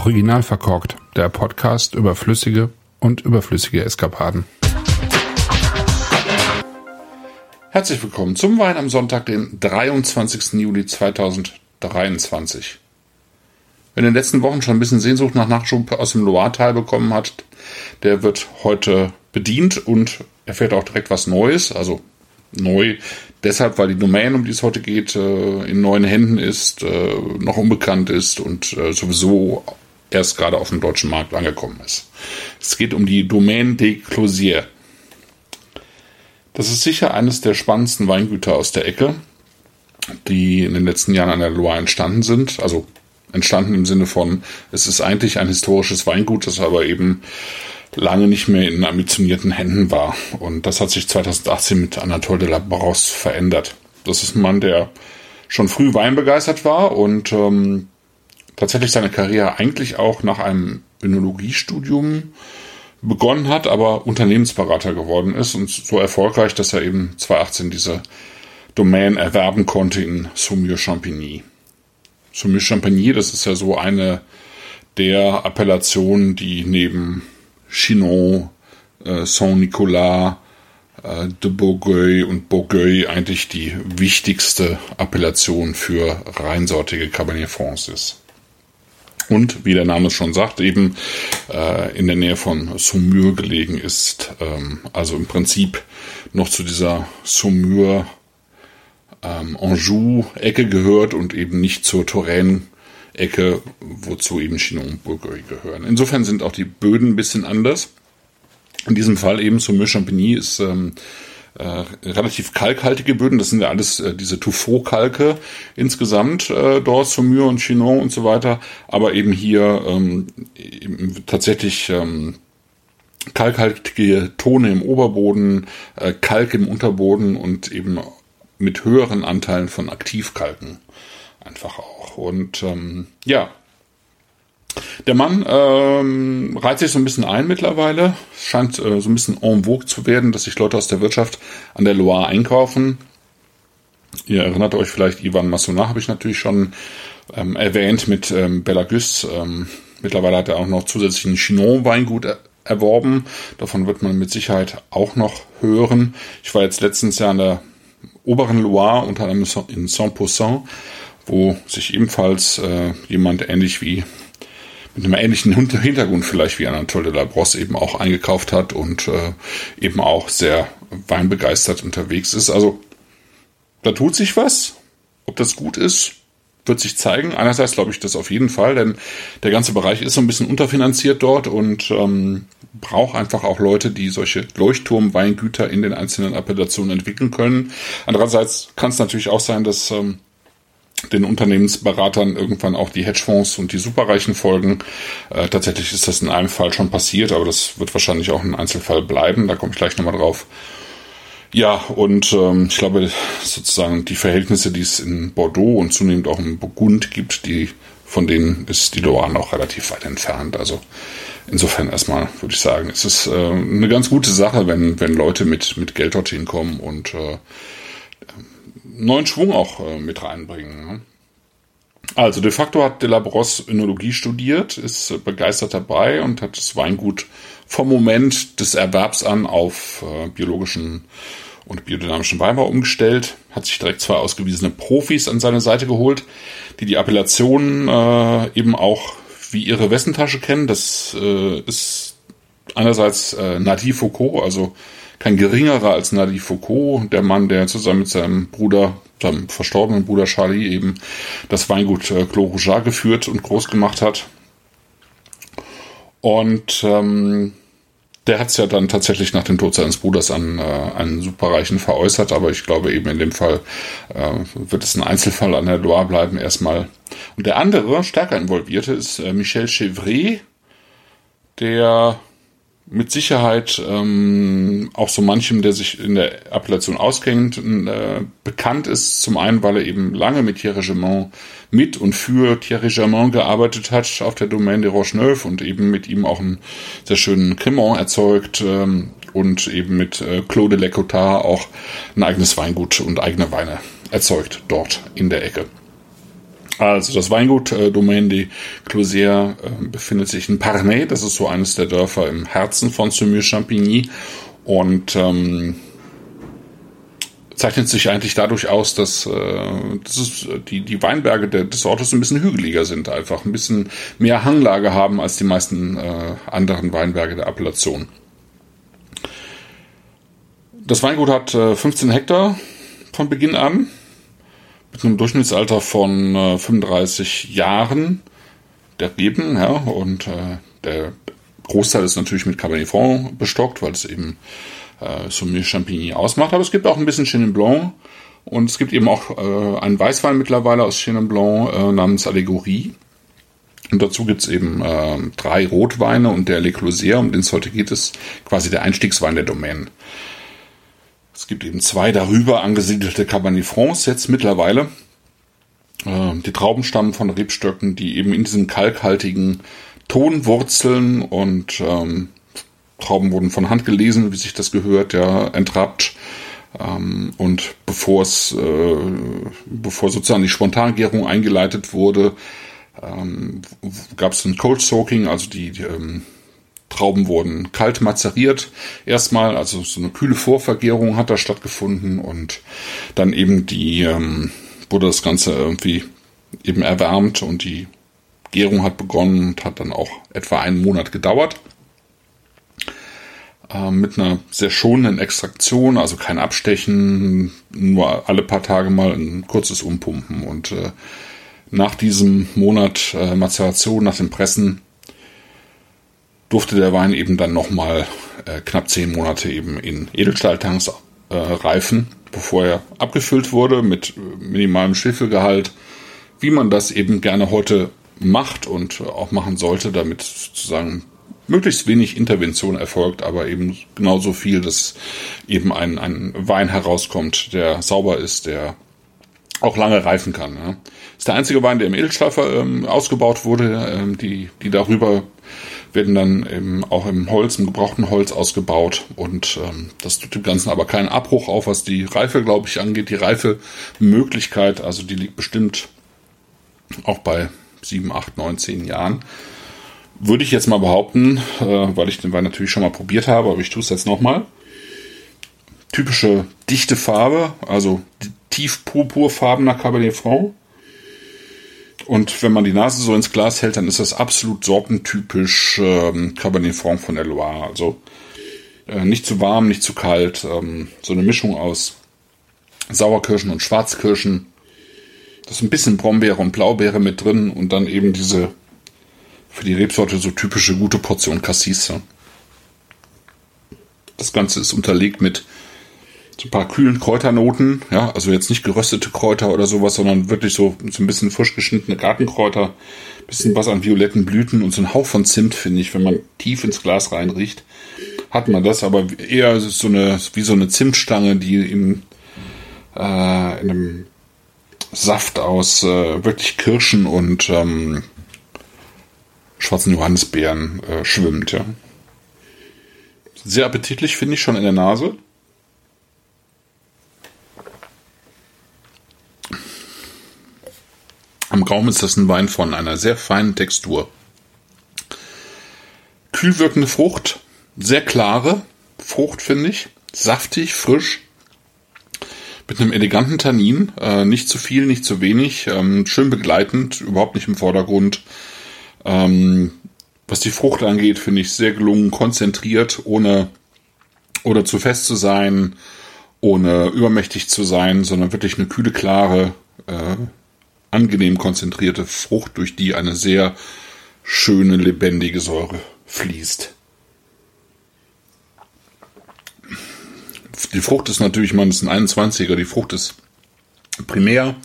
Original verkorkt, der Podcast über flüssige und überflüssige Eskapaden. Herzlich willkommen zum Wein am Sonntag, den 23. Juli 2023. Wer in den letzten Wochen schon ein bisschen Sehnsucht nach Nachschub aus dem Loire-Tal bekommen hat, der wird heute bedient und erfährt auch direkt was Neues, also neu deshalb, weil die Domain, um die es heute geht, äh, in neuen Händen ist, äh, noch unbekannt ist und äh, sowieso erst gerade auf dem deutschen Markt angekommen ist. Es geht um die Domaine des Closiers. Das ist sicher eines der spannendsten Weingüter aus der Ecke, die in den letzten Jahren an der Loire entstanden sind. Also entstanden im Sinne von, es ist eigentlich ein historisches Weingut, das aber eben lange nicht mehr in ambitionierten Händen war. Und das hat sich 2018 mit Anatole de la Brosse verändert. Das ist ein Mann, der schon früh weinbegeistert war und ähm, tatsächlich seine Karriere eigentlich auch nach einem Önologiestudium begonnen hat, aber Unternehmensberater geworden ist und so erfolgreich, dass er eben 2018 diese Domain erwerben konnte in Saumur-Champigny. Saumur-Champigny, das ist ja so eine der Appellationen, die neben Chinon, äh, Saint-Nicolas, äh, de Bourgueil und Bourgueil eigentlich die wichtigste Appellation für reinsortige Cabernet Franc ist. Und wie der Name schon sagt, eben äh, in der Nähe von Saumur gelegen ist. Ähm, also im Prinzip noch zu dieser Saumur ähm, Anjou-Ecke gehört und eben nicht zur Touraine Ecke, wozu eben Chinon und Bourgogne gehören. Insofern sind auch die Böden ein bisschen anders. In diesem Fall eben zum Champigny ist ähm, äh, relativ kalkhaltige Böden. Das sind ja alles äh, diese Tuffeau-Kalke insgesamt äh, dort, Saumur und Chinon und so weiter. Aber eben hier ähm, eben tatsächlich ähm, kalkhaltige Tone im Oberboden, äh, Kalk im Unterboden und eben mit höheren Anteilen von Aktivkalken einfach auch. Und ähm, ja, der Mann ähm, reiht sich so ein bisschen ein mittlerweile. Scheint äh, so ein bisschen en vogue zu werden, dass sich Leute aus der Wirtschaft an der Loire einkaufen. Ihr erinnert euch vielleicht, Ivan Massonat habe ich natürlich schon ähm, erwähnt mit ähm, Belagus. Ähm, mittlerweile hat er auch noch zusätzlich ein Chinon-Weingut er erworben. Davon wird man mit Sicherheit auch noch hören. Ich war jetzt letztens ja an der oberen Loire, unter anderem in Saint-Poussin wo sich ebenfalls äh, jemand ähnlich wie mit einem ähnlichen Hintergrund vielleicht wie Anatole de la Brosse eben auch eingekauft hat und äh, eben auch sehr weinbegeistert unterwegs ist. Also da tut sich was. Ob das gut ist, wird sich zeigen. Einerseits glaube ich das auf jeden Fall, denn der ganze Bereich ist so ein bisschen unterfinanziert dort und ähm, braucht einfach auch Leute, die solche Leuchtturmweingüter in den einzelnen Appellationen entwickeln können. Andererseits kann es natürlich auch sein, dass ähm, den Unternehmensberatern irgendwann auch die Hedgefonds und die Superreichen folgen. Äh, tatsächlich ist das in einem Fall schon passiert, aber das wird wahrscheinlich auch ein Einzelfall bleiben. Da komme ich gleich nochmal drauf. Ja, und ähm, ich glaube, sozusagen die Verhältnisse, die es in Bordeaux und zunehmend auch in Burgund gibt, die von denen ist die Loire noch relativ weit entfernt. Also insofern erstmal würde ich sagen, es ist äh, eine ganz gute Sache, wenn, wenn Leute mit, mit Geld dorthin kommen und äh, neuen Schwung auch äh, mit reinbringen. Ne? Also de facto hat de la Brosse Önologie studiert, ist äh, begeistert dabei und hat das Weingut vom Moment des Erwerbs an auf äh, biologischen und biodynamischen Weinbau umgestellt, hat sich direkt zwei ausgewiesene Profis an seine Seite geholt, die die Appellationen äh, eben auch wie ihre Wessentasche kennen. Das äh, ist einerseits äh, Nadi Foucault, also kein geringerer als Nadi Foucault, der Mann, der zusammen mit seinem Bruder, seinem verstorbenen Bruder Charlie eben das Weingut äh, Clos Rougeat geführt und groß gemacht hat. Und ähm, der hat es ja dann tatsächlich nach dem Tod seines Bruders an äh, einen Superreichen veräußert, aber ich glaube eben in dem Fall äh, wird es ein Einzelfall an der Loire bleiben erstmal. Und der andere, stärker involvierte, ist äh, Michel Chevret, der mit Sicherheit ähm, auch so manchem, der sich in der Appellation auskennt, äh, bekannt ist. Zum einen, weil er eben lange mit Thierry Germain mit und für Thierry Germain gearbeitet hat auf der Domaine de Roche-Neuf und eben mit ihm auch einen sehr schönen Cremant erzeugt ähm, und eben mit äh, Claude Lecotard auch ein eigenes Weingut und eigene Weine erzeugt dort in der Ecke. Also das Weingut äh, Domaine de Clozier äh, befindet sich in Parnay. Das ist so eines der Dörfer im Herzen von Saumur-Champigny und ähm, zeichnet sich eigentlich dadurch aus, dass, äh, dass es, die, die Weinberge der, des Ortes ein bisschen hügeliger sind, einfach ein bisschen mehr Hanglage haben als die meisten äh, anderen Weinberge der Appellation. Das Weingut hat äh, 15 Hektar von Beginn an mit einem Durchschnittsalter von äh, 35 Jahren der Reben, ja, und äh, der Großteil ist natürlich mit Cabernet Franc bestockt, weil es eben äh, Saumur Champigny ausmacht. Aber es gibt auch ein bisschen Chenin Blanc und es gibt eben auch äh, einen Weißwein mittlerweile aus Chenin Blanc äh, namens Allegorie. Und dazu gibt's eben äh, drei Rotweine und der Le Closier, um den es heute geht, ist quasi der Einstiegswein der Domaine. Es gibt eben zwei darüber angesiedelte Cabernet Francs jetzt mittlerweile. Äh, die Trauben stammen von Rebstöcken, die eben in diesem kalkhaltigen Ton wurzeln und ähm, Trauben wurden von Hand gelesen, wie sich das gehört, ja, entrappt. Ähm, und bevor es, äh, bevor sozusagen die Spontangärung eingeleitet wurde, ähm, gab es ein Cold Soaking, also die, die ähm, Trauben wurden kalt mazeriert erstmal, also so eine kühle Vorvergärung hat da stattgefunden und dann eben die ähm, wurde das Ganze irgendwie eben erwärmt und die Gärung hat begonnen und hat dann auch etwa einen Monat gedauert. Äh, mit einer sehr schonenden Extraktion, also kein Abstechen, nur alle paar Tage mal ein kurzes Umpumpen. Und äh, nach diesem Monat äh, Mazeration, nach dem Pressen, durfte der Wein eben dann nochmal äh, knapp zehn Monate eben in Edelstahltanks äh, reifen, bevor er abgefüllt wurde mit äh, minimalem Schwefelgehalt, wie man das eben gerne heute macht und auch machen sollte, damit sozusagen möglichst wenig Intervention erfolgt, aber eben genauso viel, dass eben ein, ein Wein herauskommt, der sauber ist, der auch lange reifen kann. Ja. Ist der einzige Wein, der im Edelstahl ähm, ausgebaut wurde. Ähm, die, die darüber werden dann eben auch im Holz, im gebrauchten Holz ausgebaut. Und ähm, das tut dem Ganzen aber keinen Abbruch auf, was die Reife, glaube ich, angeht. Die Reifemöglichkeit, also die liegt bestimmt auch bei sieben, acht, neun, zehn Jahren würde ich jetzt mal behaupten, äh, weil ich den Wein natürlich schon mal probiert habe, aber ich tue es jetzt nochmal. Typische dichte Farbe, also tief purpurfarbener Cabernet Franc. Und wenn man die Nase so ins Glas hält, dann ist das absolut sortentypisch ähm, Cabernet Franc von der Loire. Also äh, nicht zu warm, nicht zu kalt. Ähm, so eine Mischung aus Sauerkirschen und Schwarzkirschen. Da ist ein bisschen Brombeere und Blaubeere mit drin und dann eben diese für die Rebsorte so typische gute Portion Cassis. Das Ganze ist unterlegt mit so ein paar kühlen Kräuternoten, ja, also jetzt nicht geröstete Kräuter oder sowas, sondern wirklich so, so ein bisschen frisch geschnittene Gartenkräuter, bisschen was an violetten Blüten und so ein Hauch von Zimt, finde ich, wenn man tief ins Glas reinriecht, hat man das, aber eher so eine, wie so eine Zimtstange, die in, äh, in einem Saft aus äh, wirklich Kirschen und ähm, schwarzen Johannisbeeren äh, schwimmt, ja. Sehr appetitlich, finde ich schon in der Nase. Am Gaumen ist das ein Wein von einer sehr feinen Textur. Kühl wirkende Frucht, sehr klare Frucht, finde ich. Saftig, frisch. Mit einem eleganten Tannin, äh, nicht zu viel, nicht zu wenig, ähm, schön begleitend, überhaupt nicht im Vordergrund. Ähm, was die Frucht angeht, finde ich sehr gelungen, konzentriert, ohne oder zu fest zu sein, ohne übermächtig zu sein, sondern wirklich eine kühle, klare, äh, angenehm konzentrierte Frucht, durch die eine sehr schöne, lebendige Säure fließt. Die Frucht ist natürlich, man ist ein 21er, die Frucht ist primär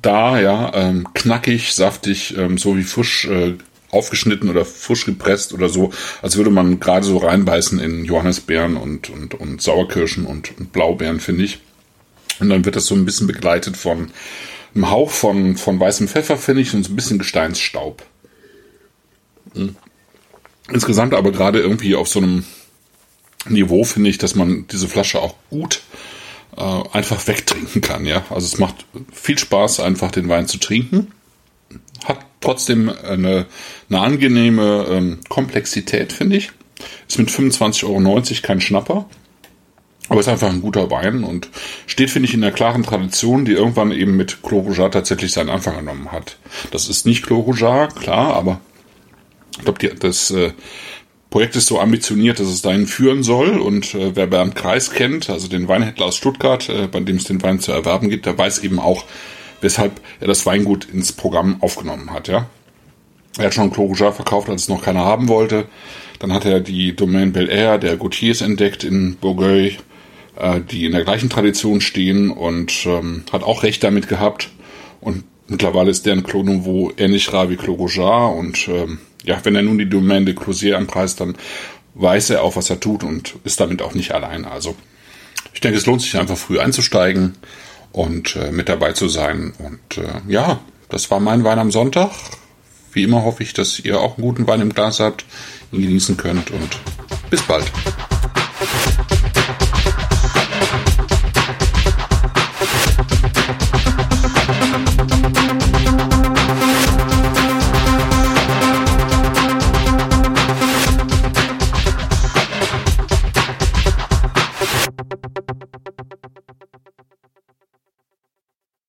da, ja, ähm, knackig, saftig, ähm, so wie frisch äh, aufgeschnitten oder frisch gepresst oder so, als würde man gerade so reinbeißen in Johannisbeeren und, und, und Sauerkirschen und, und Blaubeeren, finde ich. Und dann wird das so ein bisschen begleitet von einem Hauch von, von weißem Pfeffer, finde ich, und so ein bisschen Gesteinsstaub. Hm. Insgesamt aber gerade irgendwie auf so einem Niveau finde ich, dass man diese Flasche auch gut äh, einfach wegtrinken kann, ja. Also es macht viel Spaß, einfach den Wein zu trinken. Trotzdem eine, eine angenehme ähm, Komplexität, finde ich. Ist mit 25,90 Euro kein Schnapper. Aber ist einfach ein guter Wein und steht, finde ich, in der klaren Tradition, die irgendwann eben mit Clos Rougeat tatsächlich seinen Anfang genommen hat. Das ist nicht Clos Rougeat, klar, aber ich glaube, das äh, Projekt ist so ambitioniert, dass es dahin führen soll. Und äh, wer Bernd Kreis kennt, also den Weinhändler aus Stuttgart, äh, bei dem es den Wein zu erwerben gibt, der weiß eben auch, weshalb er das Weingut ins Programm aufgenommen hat, ja. Er hat schon Clos Rougeat verkauft, als es noch keiner haben wollte. Dann hat er die Domaine Bel Air der Gautiers entdeckt in Bourgueil, äh, die in der gleichen Tradition stehen und ähm, hat auch recht damit gehabt. Und mittlerweile ist deren Clos Nouveau ähnlich rar wie Clos Rougeat und ähm, ja, wenn er nun die Domaine de Closier anpreist, dann weiß er auch, was er tut und ist damit auch nicht allein. Also ich denke, es lohnt sich einfach früh einzusteigen und äh, mit dabei zu sein. Und äh, ja, das war mein Wein am Sonntag. Wie immer hoffe ich, dass ihr auch einen guten Wein im Glas habt, ihn genießen könnt und bis bald.